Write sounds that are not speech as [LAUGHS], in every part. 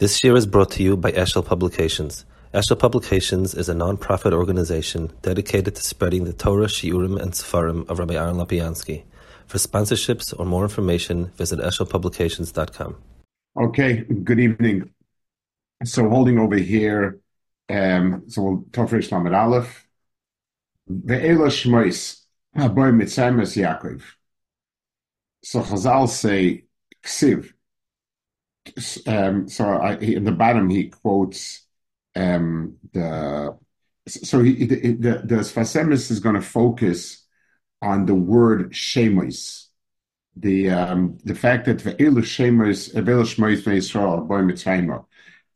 This year is brought to you by Eshel Publications. Eshel Publications is a non-profit organization dedicated to spreading the Torah, Shiurim, and Sefarim of Rabbi Aaron Lapiansky. For sponsorships or more information, visit eshelpublications.com. Okay, good evening. So holding over here, um, so we'll talk for Islam at Aleph. Ve'ela Shmois, Haboy Mitzayim Yaakov. So Chazal say, Ksiv, um, so I, in the bottom he quotes um, the so he, the, the, the Sfas Emes is going to focus on the word shemis, the um, the fact that ve'elu shemos ve'elu shemos ve'Yisrael boy mitzrayim.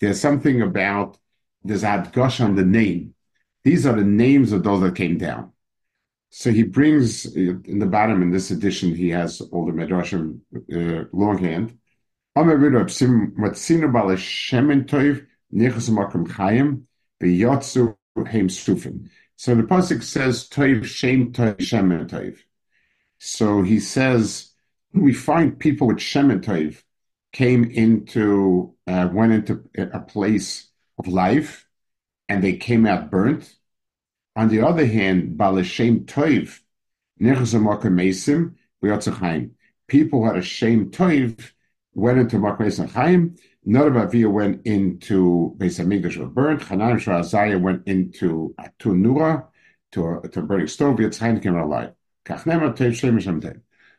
There's something about there's adgosh on the name. These are the names of those that came down. So he brings in the bottom in this edition he has all the medrashim uh, longhand so the pasuk says toiv shem toiv shemen toiv. So he says we find people with shemen toiv came into uh, went into a place of life and they came out burnt. On the other hand, balashem toiv nechazamakim mesim People who had a shame toiv went into Makmes and Chaim. Nadav went into Beis Hamikdash was burnt. Hanan Azariah went into Tunura to to burning stove. Yitzchaim came alive.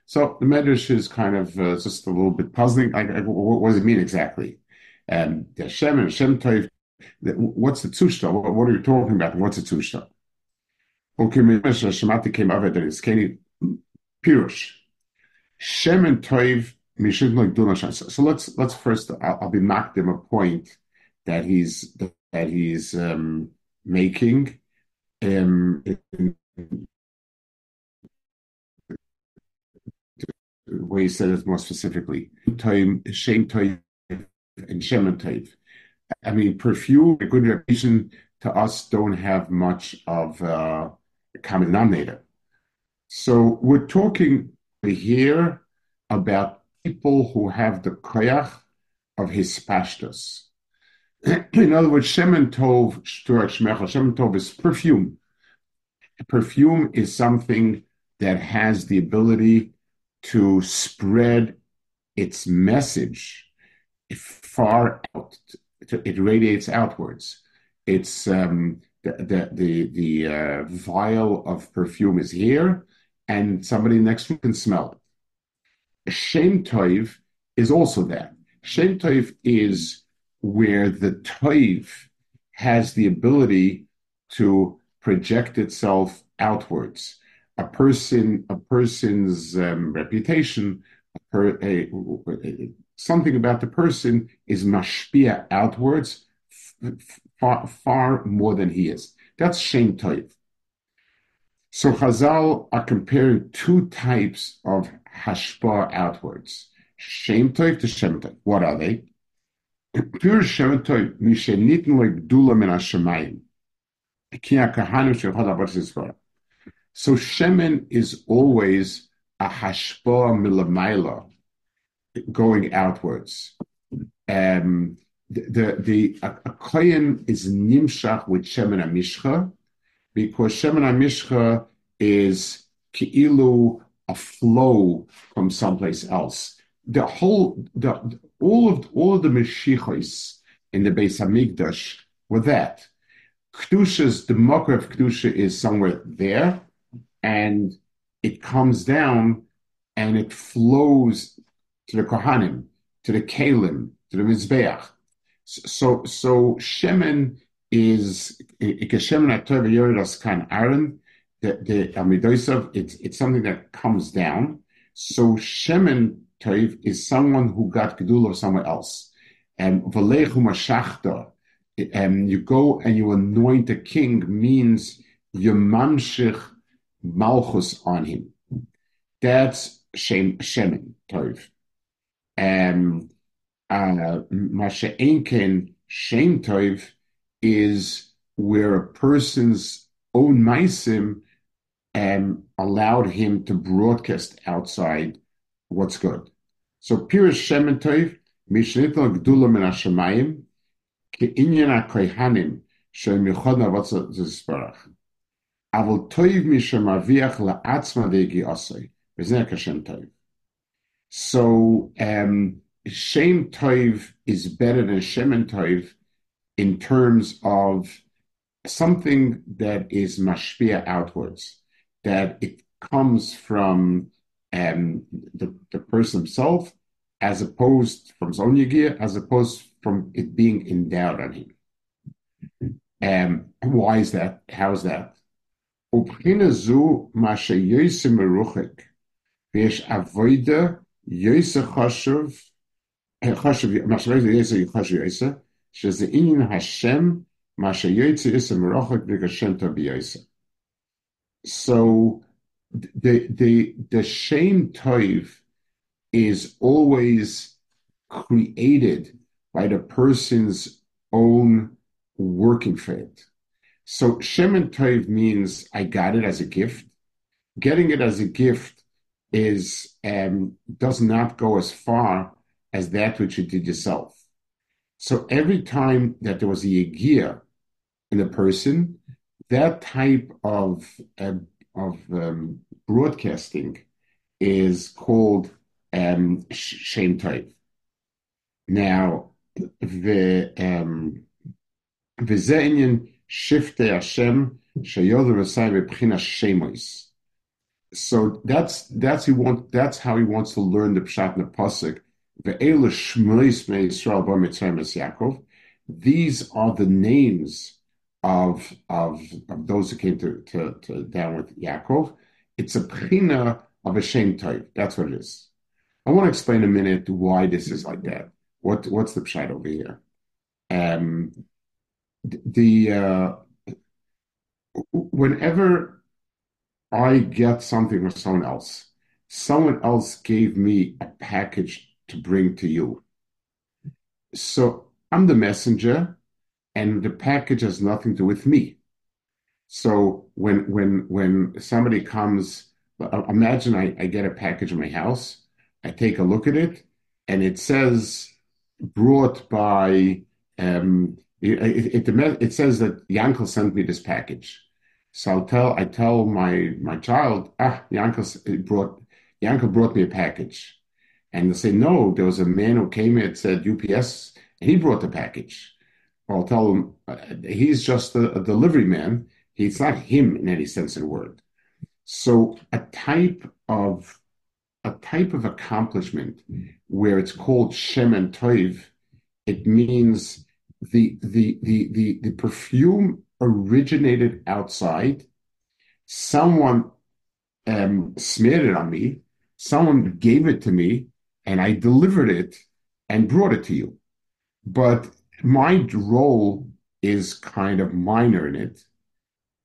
So the Medrash is kind of uh, just a little bit puzzling. Like, what, does it mean exactly? And Hashem and Hashem Toiv, what's the Tushta? What, what, are you talking about? What's the Tushta? Okay, came up with it. Pirush. Shem and Toiv so let's let's first. I'll, be him a point that he's that he's um, making. Um, where he said it more specifically, time shame and shemen I mean, perfume, a good reputation to us don't have much of a common denominator. So we're talking here about people who have the koyach of his pashtus. [CLEARS THROAT] In other words, Shemen Tov, Shemen Tov is perfume. Perfume is something that has the ability to spread its message far out. It radiates outwards. It's um, the the the, the uh, vial of perfume is here, and somebody next to you can smell it. Shem Toiv is also that. Shem Toiv is where the Toiv has the ability to project itself outwards. A person, a person's um, reputation, a, a, a, something about the person is mashpia outwards far, far more than he is. That's Shem Toiv. So Chazal are comparing two types of hashpah outwards. Shem toiv to shem. What are they? [CLEARS THROAT] Pure shem toiv, mishenitin legdula min hashemayim. So shemen is always a hashpah milamaila, going outwards. Um, the the, a, a is nimshach with shemen amishcha because shemen amishcha is ki'ilu a flow from someplace else. The whole, the, all of all of the Meshichos in the Beis Hamikdash were that. Kedusha's the mocker of Kedusha is somewhere there, and it comes down and it flows to the Kohanim, to the Kalim, to the Mizbeach. So, so Shemen is Shemen Atov Yoridas Kan Aaron the, the Amidosav, it's, it's something that comes down. So Shemen Toiv is someone who got Gedula somewhere else. And Valechu Mashachta, um, you go and you anoint a king means you malchus on him. That's Shem, Shemen Toiv. Um, uh, Masha Shem Toiv is where a person's own maisim and allowed him to broadcast outside what's good. So Pirish Shemen Mishnitl Gdula Min HaShemayim, Ke'inyan Shem Yichod La'atzma Degi. So, um, Shem is better than Shemen in terms of something that is mashpia outwards, that it comes from um, the, the person himself, as opposed from his own yigir, as opposed from it being endowed on him. Um, why is that? How is that? ויש אבוידה יויסה חשוב, חשוב, מחשבי יויסה חשוב יויסה, שזה עניין השם So the the the shame toiv is always created by the person's own working for it. So shem and toiv means I got it as a gift. Getting it as a gift is um, does not go as far as that which you did yourself. So every time that there was a yigir in a person, that type of uh, of um, broadcasting is called um, shame type. Now, the um, v'ze'inyan shiftei Hashem sheyodah v'sai v'pchina shemois. So that's that's he want that's how he wants to learn the pshat in the pasuk. Ve'elu shmois me Yisrael bar Mitzrayim Yaakov. These are the names of of, of those who came to, to, to down with Yaakov. It's a prina of a shame type. That's what it is. I want to explain a minute why this is like that. What what's the pshat over here? Um, the uh, whenever I get something from someone else, someone else gave me a package to bring to you. So I'm the messenger and the package has nothing to do with me. So when when when somebody comes, uh, imagine I, I get a package in my house, I take a look at it, and it says brought by um, it, it, it, says that Yankel sent me this package. So I'll tell I tell my my child, ah, Yankel brought Yankel brought me a package. And they say, no, there was a man who came here and said UPS, and he brought the package. I'll tell him uh, he's just a, a delivery man. He's not him in any sense of the word. So a type of a type of accomplishment where it's called Shem and Toiv, it means the the the the, the perfume originated outside. Someone um, smeared it on me. Someone gave it to me, and I delivered it and brought it to you. But my role is kind of minor in it.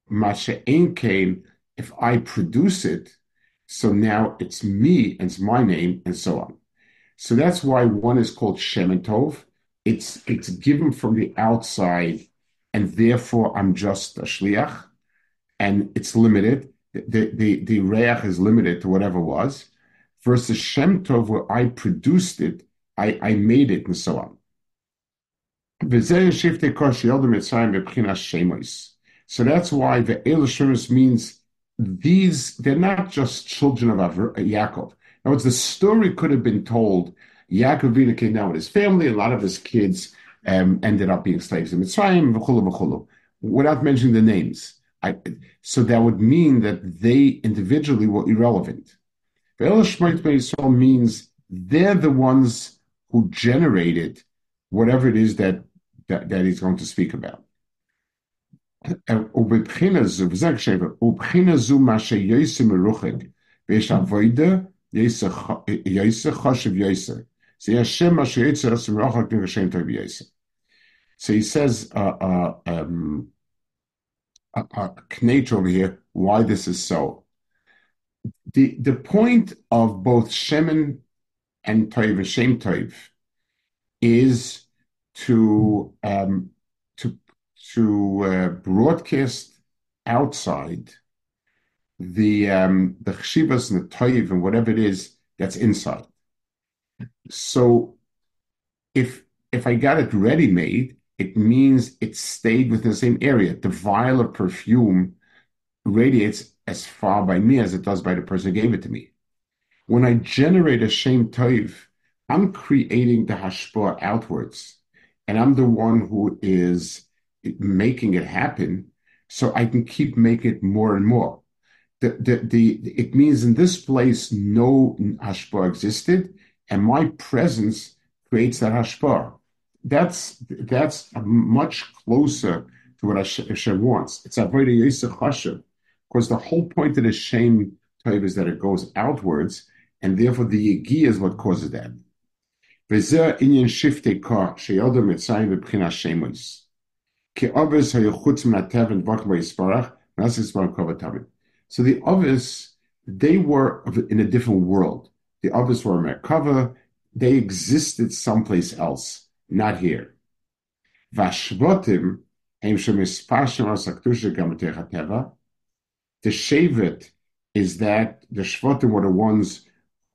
Masha came if I produce it, so now it's me and it's my name and so on. So that's why one is called Shementov. It's it's given from the outside, and therefore I'm just a shliach, and it's limited. The the the reach is limited to whatever was, versus Shem Tov, where I produced it, I, I made it, and so on. So that's why the Elishemus means these, they're not just children of Yaakov. In other words, the story could have been told. Yaakov Vina came down with his family, a lot of his kids um, ended up being slaves in Mitzrayim, v'chulu, v'chulu, without mentioning the names. I, so that would mean that they individually were irrelevant. The Yisrael means they're the ones who generated whatever it is that that, that he's going to speak about. So he says, uh, uh, um, uh, uh over here, why this is so. The, the point of both Shemin and Toiv and Shem Toiv is to um, to to uh, broadcast outside the um, the chshivas and the toiv and whatever it is that's inside. So If if I got it ready made, it means it stayed within the same area. The vial of perfume radiates as far by me as it does by the person who gave it to me. When I generate a shem toiv, I'm creating the hashpah outwards, and I'm the one who is making it happen, so I can keep making it more and more. The, the, the, it means in this place no hashpah existed, and my presence creates that hashpah. That's that's much closer to what Hashem wants. It's avodah yisach Hashem, because the whole point of the toiv is that it goes outwards, and therefore the yegi is what causes that. וזה עניין שבטי כה שיודו מצרים מבחינה שמויס. כי אובס היו חוץ מן הטבע נבוך ביסברך, נעשה יסברך כה ותמיד. So the others, they were in a different world. The others were Merkava, they existed someplace else, not here. Vashvotim, הם שמספרשם על סקטושה גם בתוך הטבע. The Shevet is that the Shvotim were the ones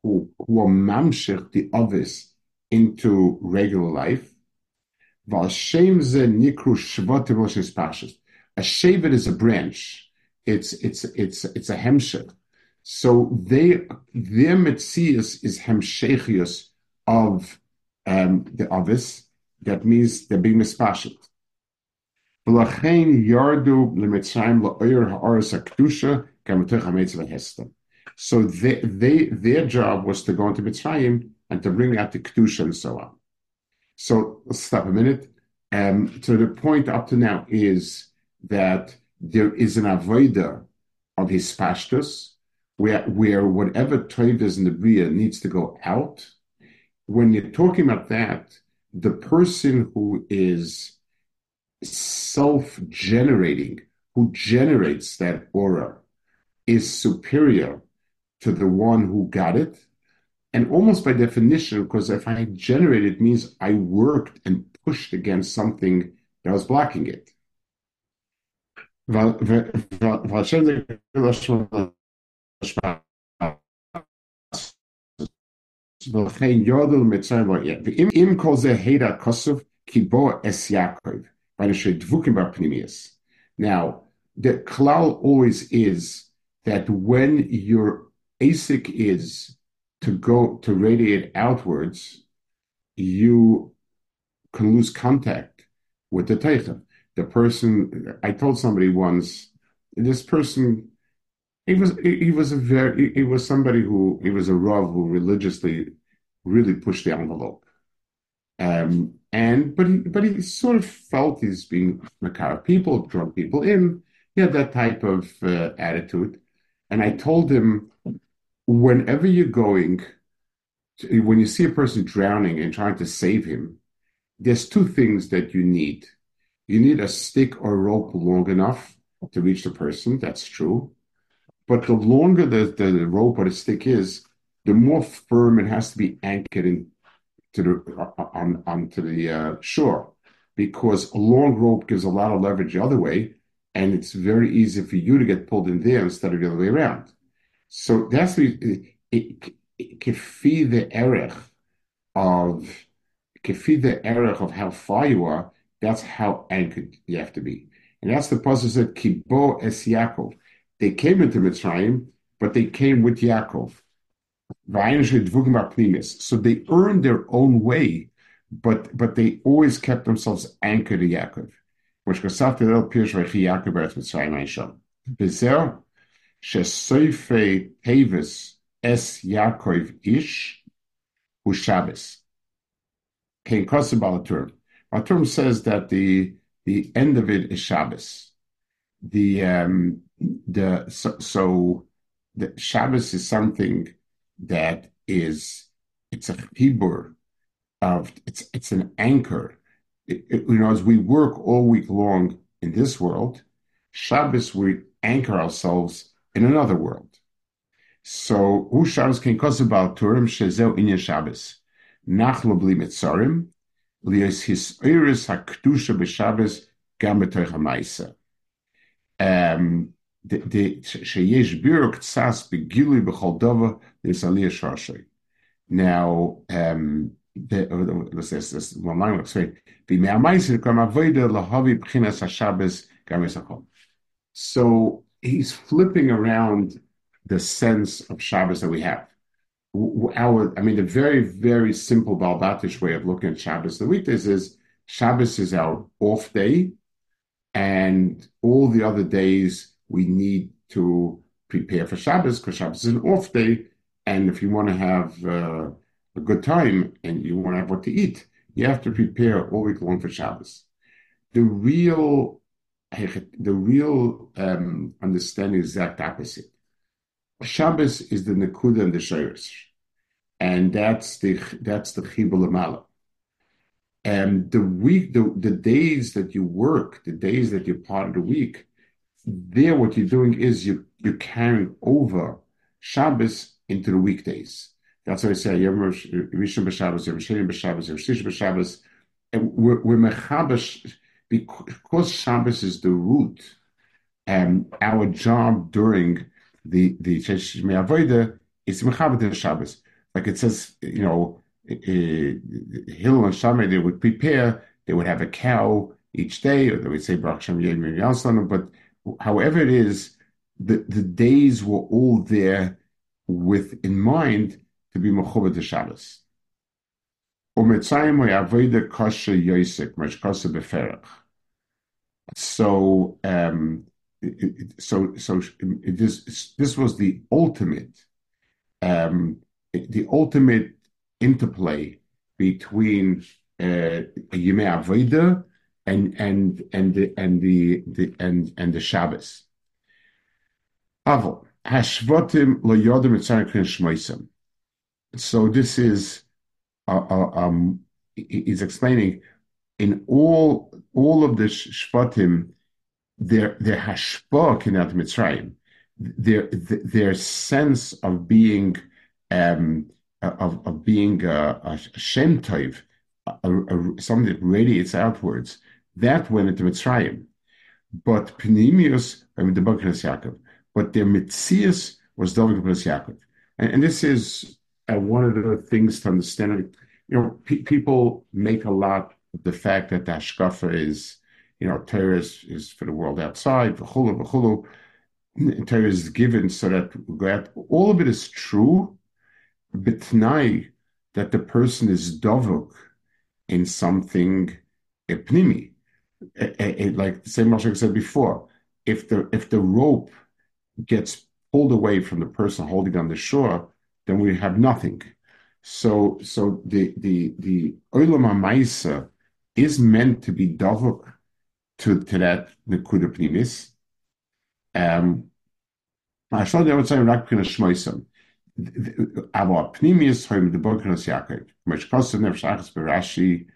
who, who were mamshich, the others, into regular life. A shevet is a branch. It's it's it's it's a hemshech. So they their mitzias is hemshechius of um, the avis. That means they're being mispashet. So they, they their job was to go into Mitzrayim and to bring out the Kedusha and so on. So let's stop a minute. Um, so the point up to now is that there is an avoider of his pashtus, where, where whatever trade is in the Bria needs to go out. When you're talking about that, the person who is self-generating, who generates that aura, is superior to the one who got it, and almost by definition, because if I generate it means I worked and pushed against something that was blocking it. Now, the klal always is that when your ASIC is to go to radiate outwards, you can lose contact with the teicha. The person I told somebody once, this person, he was he was a very he was somebody who he was a rav who religiously really pushed the envelope. Um, and but he but he sort of felt he's being makar people, drug people in. He had that type of uh, attitude, and I told him whenever you're going, when you see a person drowning and trying to save him, there's two things that you need. You need a stick or rope long enough to reach the person. That's true. But the longer the, the rope or the stick is, the more firm it has to be anchored in to the on onto the uh, shore, because a long rope gives a lot of leverage the other way, and it's very easy for you to get pulled in there instead of the other way around. So that's the kefi the erech of kefi the erech of how far you are. That's how anchored you have to be, and that's the puzzle said kibo es Yaakov. They came into Mitzrayim, but they came with Yaakov. So they earned their own way, but but they always kept themselves anchored to Yaakov. Shesoife Tavis es Yaakov ish hu Shabbos. King Kosabalaturim. Balaturm Our term says that the the end of it is Shabbos. The um, the so, so the Shabbos is something that is it's a hebur of it's it's an anchor. It, it, you know, as we work all week long in this world, Shabbos we anchor ourselves in another world. So, who Shabbos Ken Kosabal Turim Shezeu Inyan Shabbos. Nachlo Bli Mitzarim, Lios His Iris HaKdusha B'Shabbos Gam B'Toich HaMaisa. Um, Sheyesh Biruk Tzas Begilui B'Chol Dova Shoshay. Now, um, this is this one line looks right. So he's flipping around the sense of Shabbos that we have. Our, I mean, the very, very simple Balbatish way of looking at Shabbos the weekdays is Shabbos is our off day, and all the other days we need to prepare for Shabbos because Shabbos is an off day, and if you want to have uh, a good time and you want to have what to eat, you have to prepare all week long for Shabbos. The real, the real um, understanding is exact opposite. Shabbos is the Nakuda and the Shayrish. And that's the that's the Chibul Amala. And the week, the, the days that you work, the days that you're part of the week, there what you're doing is you you're carrying over Shabbos into the weekdays. That's why I say Yom Rishon b'Shabbos, Yom Sheni b'Shabbos, Yom Shish b'Shabbos. And we're, we're mechabash because Shabbos is the root. And our job during the the Shesh Avoda is mechabat Shabbos. Like it says, you know, eh, eh, Hillel and Shammai they would prepare. They would have a cow each day, or they would say Baruch Shem But however it is, the the days were all there with in mind to be Shabbos. So, um, so, so this this was the ultimate, um, the ultimate interplay between uh, Yimei Avodah and and and the and the, the and and the Shabbos. Aval hashvatim lo yodim. So this is, um, he's explaining in all all of the shvatim, their their hashpa kinat mitzrayim, their their sense of being um, of of being a, a shem something that radiates outwards, that went into Mitzrayim. But Pneumius, I mean the Yaakov, but their mitzias was David Yaakov. And, and this is one of the things to understand, you know, pe- people make a lot of the fact that the is, you know, Torah is, is for the world outside, v'chulu, v'chulu. Torah is given so that all of it is true, but tonight that the person is dovuk in something epnimi. Like the same Moshe said before, if the if the rope gets pulled away from the person holding on the shore, then we have nothing. So, so the the the olam is meant to be davuk to to that nekuda pnimis. Um. Aber pnimis hoim de bokros Yaakov. Mach kosten nef shachs berashi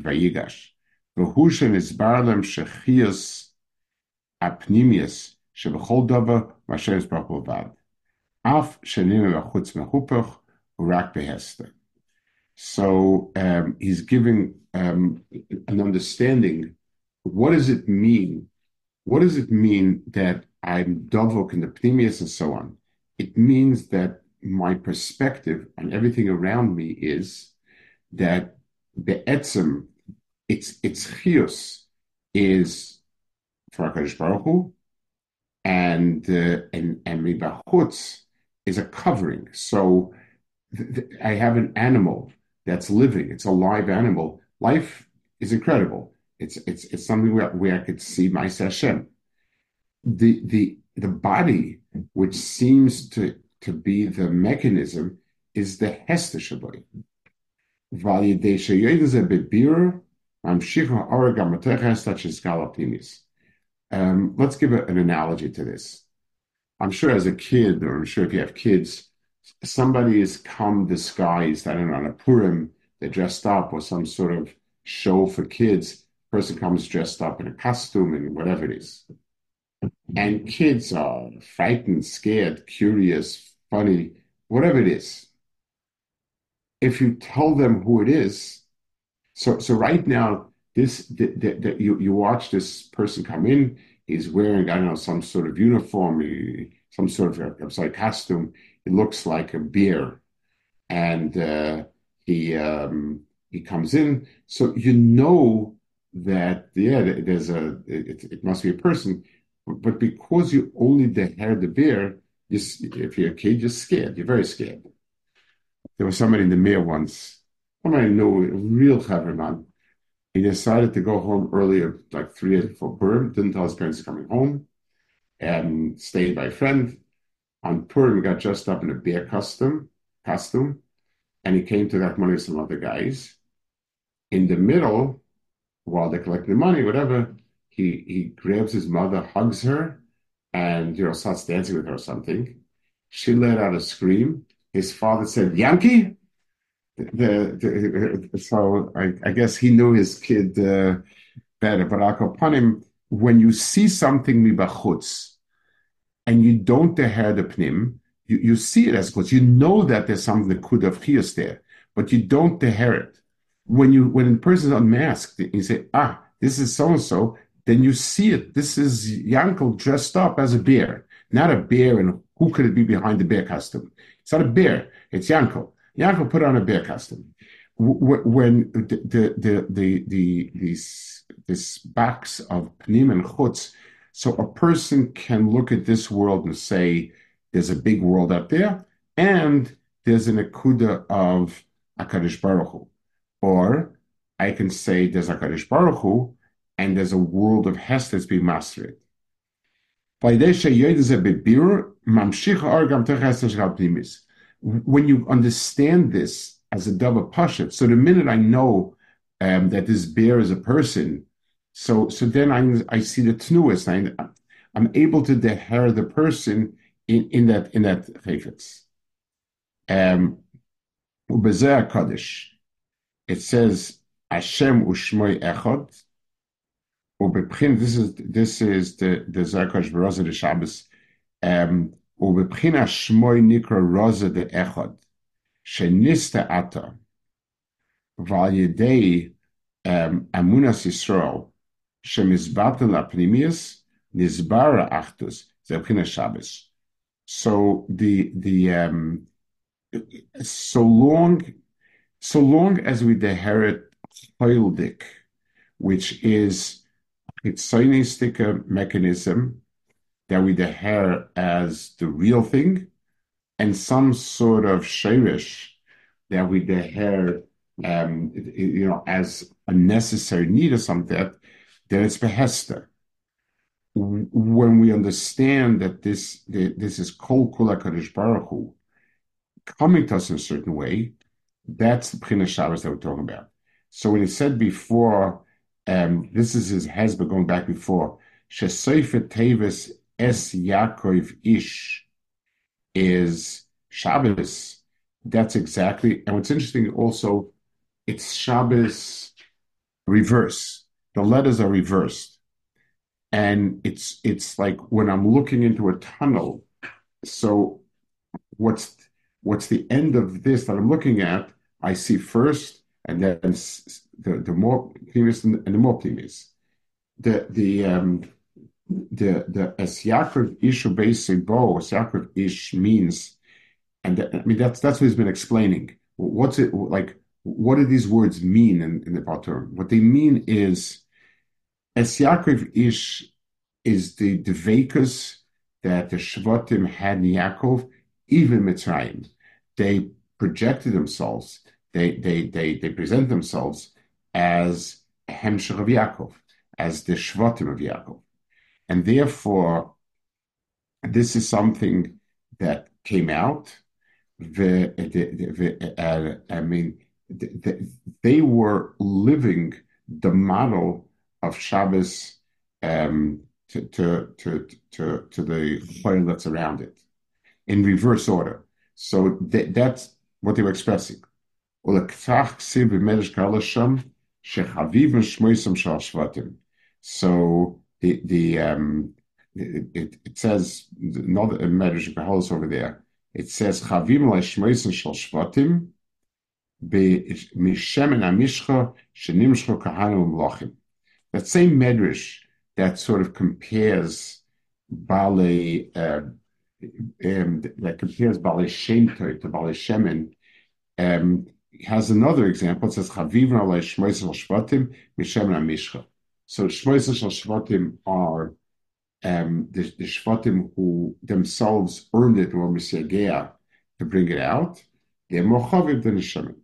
vayigash. V'hushen is barlem shechias apnimius shebechol dava mashem vad. So um, he's giving um, an understanding. What does it mean? What does it mean that I'm dovok in the pneumius and so on? It means that my perspective on everything around me is that the etzem, its its chius, is for Hakadosh Baruch Hu, and uh, and and mibachutz is a covering. So I have an animal that's living. It's a live animal. Life is incredible. It's it's it's something where, where I could see my Hashem. The the the body, which seems to to be the mechanism, is the Hester. Um, let's give a, an analogy to this. I'm sure as a kid, or I'm sure if you have kids, somebody has come disguised, I don't know, on a Purim, they're dressed up or some sort of show for kids. Person comes dressed up in a costume and whatever it is. And kids are frightened, scared, curious, funny, whatever it is. If you tell them who it is, so so right now, this the, you you watch this person come in, He's wearing, I don't know, some sort of uniform, some sort of, I'm sorry, costume. It looks like a bear. And uh, he um, he comes in, so you know that yeah, there's a it, it must be a person, but because you only heard the bear, you, if you're a kid, you're scared. You're very scared. There was somebody in the mirror once. Somebody knew, a real clever man. He decided to go home earlier, like three or four Purim. Didn't tell his parents he's coming home, and stayed by a friend. On Purim, got dressed up in a bear costume, costume, and he came to that money with some other guys. In the middle, while they're collecting the money, whatever, he he grabs his mother, hugs her, and you know starts dancing with her or something. She let out a scream. His father said, "Yankee." The, the, so I, I, guess he knew his kid uh, better. But him, when you see something mibachutz and you don't teher the pnim, you, you see it as chutz. You know that there's something that could have chios there, but you don't teher it. When you when a person is unmasked, you say, ah, this is so and so then you see it. This is Yankel dressed up as a bear, not a bear, and who could it be behind the bear costume? It's not a bear, it's Yankel. Yankel put on a bear costume. When the the the the, the these this box of pnim and chutz, so a person can look at this world and say, "There's a big world out there, and there's an akuda of Akadosh Baruch Hu," or I can say, "There's Akadosh Baruch Hu." and there's a world of Hess that's being mastered. When you understand this as a double pashat, so the minute I know um, that this bear is a person, so so then I I see the tnuas. I, I'm able to deher the person in, in that in that chayfetz. Um, it says Hashem ushmoy echad this is this is the the Zarkosh Rosa de Shabbos. Um, ובבחינה שמוי נקרא רוזה דאחד, שניסתה עתה, ועל ידי אמונס ישראל, שמזבטל הפנימיוס, נסבר האחדוס, זה בחינה שבס. So the the um, so long so long as we inherit Heildik, which is it's a that we deher as the real thing, and some sort of shirish that we deher, um, you know, as a necessary need or something, that it's behester. When we understand that this this is kol kula kadosh baruch Hu, coming to us in a certain way, that's the Pchina Shabbos that we're talking about. So when he said before um, this is his husband going back before. Shesoifer Tevis Es Yaakov Ish is Shabbos. That's exactly, and what's interesting also, it's Shabbos reverse. The letters are reversed, and it's it's like when I'm looking into a tunnel. So, what's what's the end of this that I'm looking at? I see first, and then the, the more previous and the more previous. The the um, the the as Yaakov Ish bo as Yaakov Ish means, and I mean that's that's what he's been explaining. What's it like? What do these words mean in, in the pattern? What they mean is, as Yaakov Ish is the devekas that the Shvatim had in Yaakov, even Mitzrayim. They projected themselves. They they they they present themselves as Hemshech of Yaakov, as the Shvatim of Yaakov. And therefore, this is something that came out. The, the, the, uh, I mean, the, they were living the model of Shabbos um, to, to, to, to, to the choil that's around it in reverse order. So that's what they were expressing. So the the it, it says not a Medrash Beholos over there. It says Chavim leishmoisim shel shvatim mishemen amishcha shenimshcha kahanu mlochim. That same Medrash that sort of compares Bale uh, um, that compares Bale Shem to Bale Shemen um, has another example. It says Chavivna alei shmoisel shvatim mishem mishcha. So shmoisel shvatim are um, the, the shvatim who themselves earned it or misyageya to bring it out. They're more chaviv than the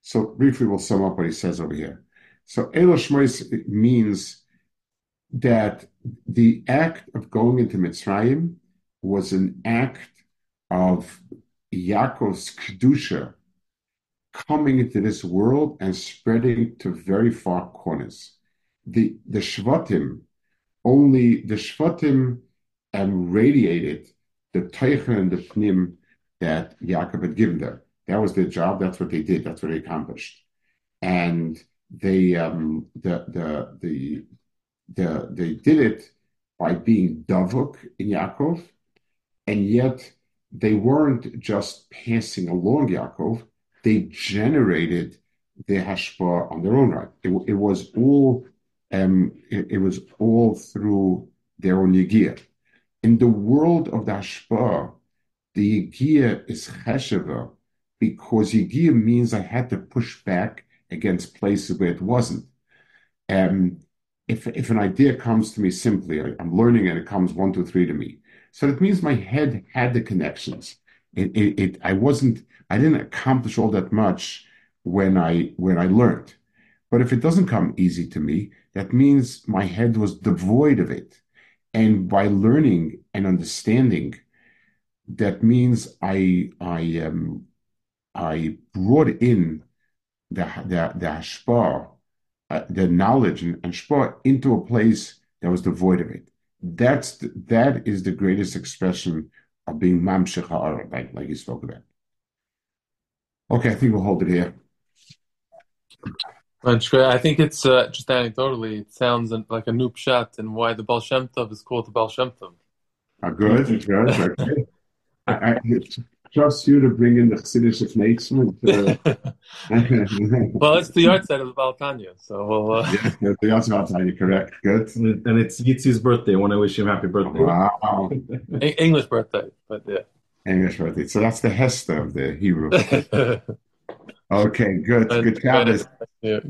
So briefly, we'll sum up what he says over here. So Elosh means that the act of going into Mitzrayim was an act of Yaakov's kedusha coming into this world and spreading to very far corners. The the Shvatim, only the Shvatim um, radiated the Teichen and the Pnim that Yaakov had given them. That was their job. That's what they did. That's what they accomplished. And they um, the the the the they did it by being davuk in Yaakov, and yet they weren't just passing along Yaakov; they generated the hashpa on their own right. It, it was all it, it, was all through their own yigiyah. In the world of the hashpa, the yigiyah is chesheva because yigiyah means I had to push back against places where it wasn't. Um, if if an idea comes to me simply, I, am learning and it comes one, two, three to me. So that means my head had the connections. It, it, it I wasn't I didn't accomplish all that much when I when I learned. But if it doesn't come easy to me, that means my head was devoid of it. And by learning and understanding, that means I I um I brought in the the the hashpah, uh, the knowledge and, and into a place that was devoid of it. That's the, that is the greatest expression of being mamshech like like you spoke about. Okay, I think we'll hold it here. I think it's uh, just anecdotally, it sounds like a new pshat and why the Baal Shem Tov is called the Baal Shem Tov. Ah, good, good. Okay. [LAUGHS] I, I, trust you to bring in the Chassidish nature. [LAUGHS] [LAUGHS] well, it's the art side of the Balkanya, so we'll, uh... yeah, the art Balkanya, correct. Good. And it's Yitzi's birthday. I want to wish him happy birthday. Wow. English birthday, but yeah. English birthday. So that's the Hester of the Hebrew. Okay, good. Good, job. Yeah,